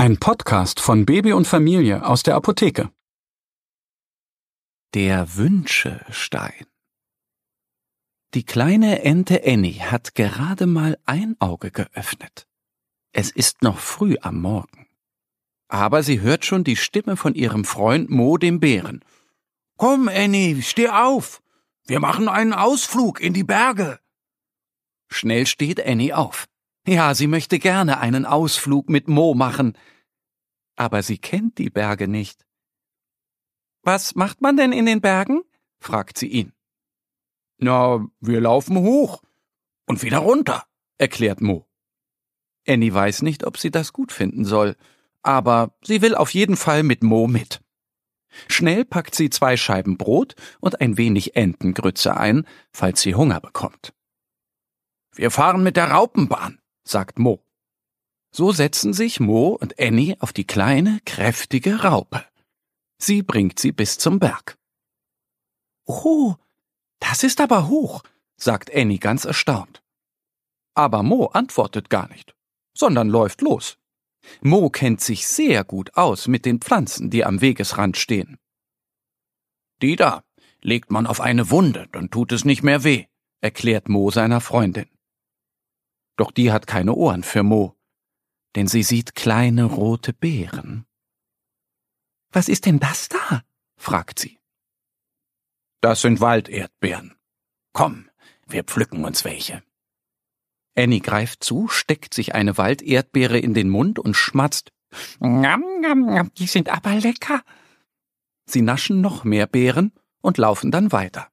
Ein Podcast von Baby und Familie aus der Apotheke. Der Wünschestein. Die kleine Ente Annie hat gerade mal ein Auge geöffnet. Es ist noch früh am Morgen. Aber sie hört schon die Stimme von ihrem Freund Mo dem Bären. Komm, Annie, steh auf. Wir machen einen Ausflug in die Berge. Schnell steht Annie auf. Ja, sie möchte gerne einen Ausflug mit Mo machen. Aber sie kennt die Berge nicht. Was macht man denn in den Bergen? fragt sie ihn. Na, wir laufen hoch und wieder runter, erklärt Mo. Annie weiß nicht, ob sie das gut finden soll, aber sie will auf jeden Fall mit Mo mit. Schnell packt sie zwei Scheiben Brot und ein wenig Entengrütze ein, falls sie Hunger bekommt. Wir fahren mit der Raupenbahn, sagt Mo. So setzen sich Mo und Annie auf die kleine, kräftige Raupe. Sie bringt sie bis zum Berg. Oh, das ist aber hoch, sagt Annie ganz erstaunt. Aber Mo antwortet gar nicht, sondern läuft los. Mo kennt sich sehr gut aus mit den Pflanzen, die am Wegesrand stehen. Die da legt man auf eine Wunde, dann tut es nicht mehr weh, erklärt Mo seiner Freundin. Doch die hat keine Ohren für Mo, denn sie sieht kleine rote Beeren. Was ist denn das da? fragt sie. Das sind Walderdbeeren. Komm, wir pflücken uns welche. Annie greift zu, steckt sich eine Walderdbeere in den Mund und schmatzt. Ngam, ngam, ngam, die sind aber lecker. Sie naschen noch mehr Beeren und laufen dann weiter.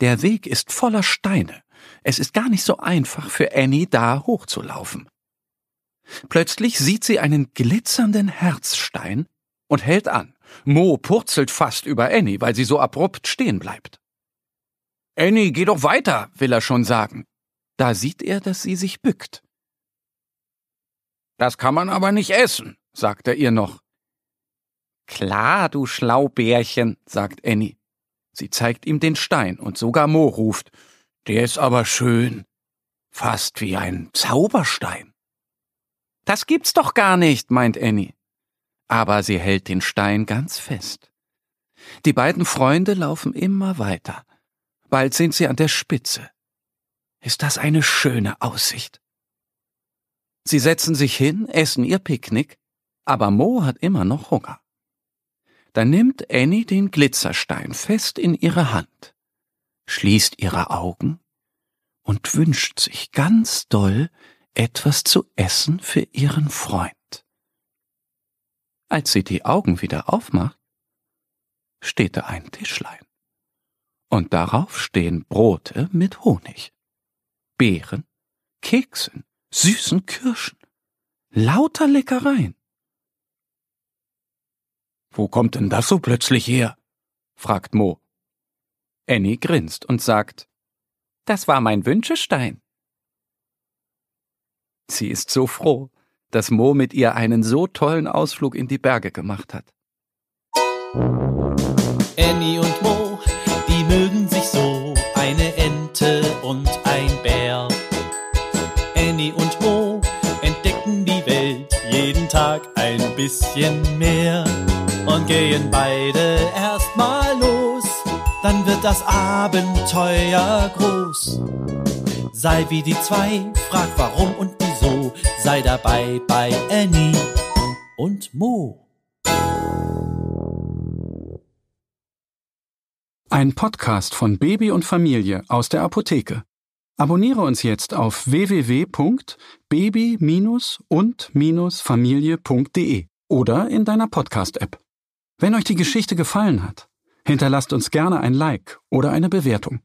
Der Weg ist voller Steine. Es ist gar nicht so einfach für Annie, da hochzulaufen. Plötzlich sieht sie einen glitzernden Herzstein und hält an. Mo purzelt fast über Annie, weil sie so abrupt stehen bleibt. Annie, geh doch weiter, will er schon sagen. Da sieht er, dass sie sich bückt. Das kann man aber nicht essen, sagt er ihr noch. Klar, du Schlaubärchen, sagt Annie. Sie zeigt ihm den Stein und sogar Mo ruft, der ist aber schön. Fast wie ein Zauberstein. Das gibt's doch gar nicht, meint Annie aber sie hält den Stein ganz fest. Die beiden Freunde laufen immer weiter. Bald sind sie an der Spitze. Ist das eine schöne Aussicht? Sie setzen sich hin, essen ihr Picknick, aber Mo hat immer noch Hunger. Dann nimmt Annie den Glitzerstein fest in ihre Hand, schließt ihre Augen und wünscht sich ganz doll etwas zu essen für ihren Freund. Als sie die Augen wieder aufmacht, steht da ein Tischlein. Und darauf stehen Brote mit Honig, Beeren, Keksen, süßen Kirschen, lauter Leckereien. Wo kommt denn das so plötzlich her? fragt Mo. Annie grinst und sagt, das war mein Wünschestein. Sie ist so froh, dass Mo mit ihr einen so tollen Ausflug in die Berge gemacht hat. Annie und Mo, die mögen sich so, eine Ente und ein Bär. Annie und Mo entdecken die Welt jeden Tag ein bisschen mehr und gehen beide erstmal dann wird das Abenteuer groß. Sei wie die zwei, frag warum und wieso, sei dabei bei Annie und Mo. Ein Podcast von Baby und Familie aus der Apotheke. Abonniere uns jetzt auf www.baby- und-familie.de oder in deiner Podcast-App. Wenn euch die Geschichte gefallen hat, hinterlasst uns gerne ein Like oder eine Bewertung.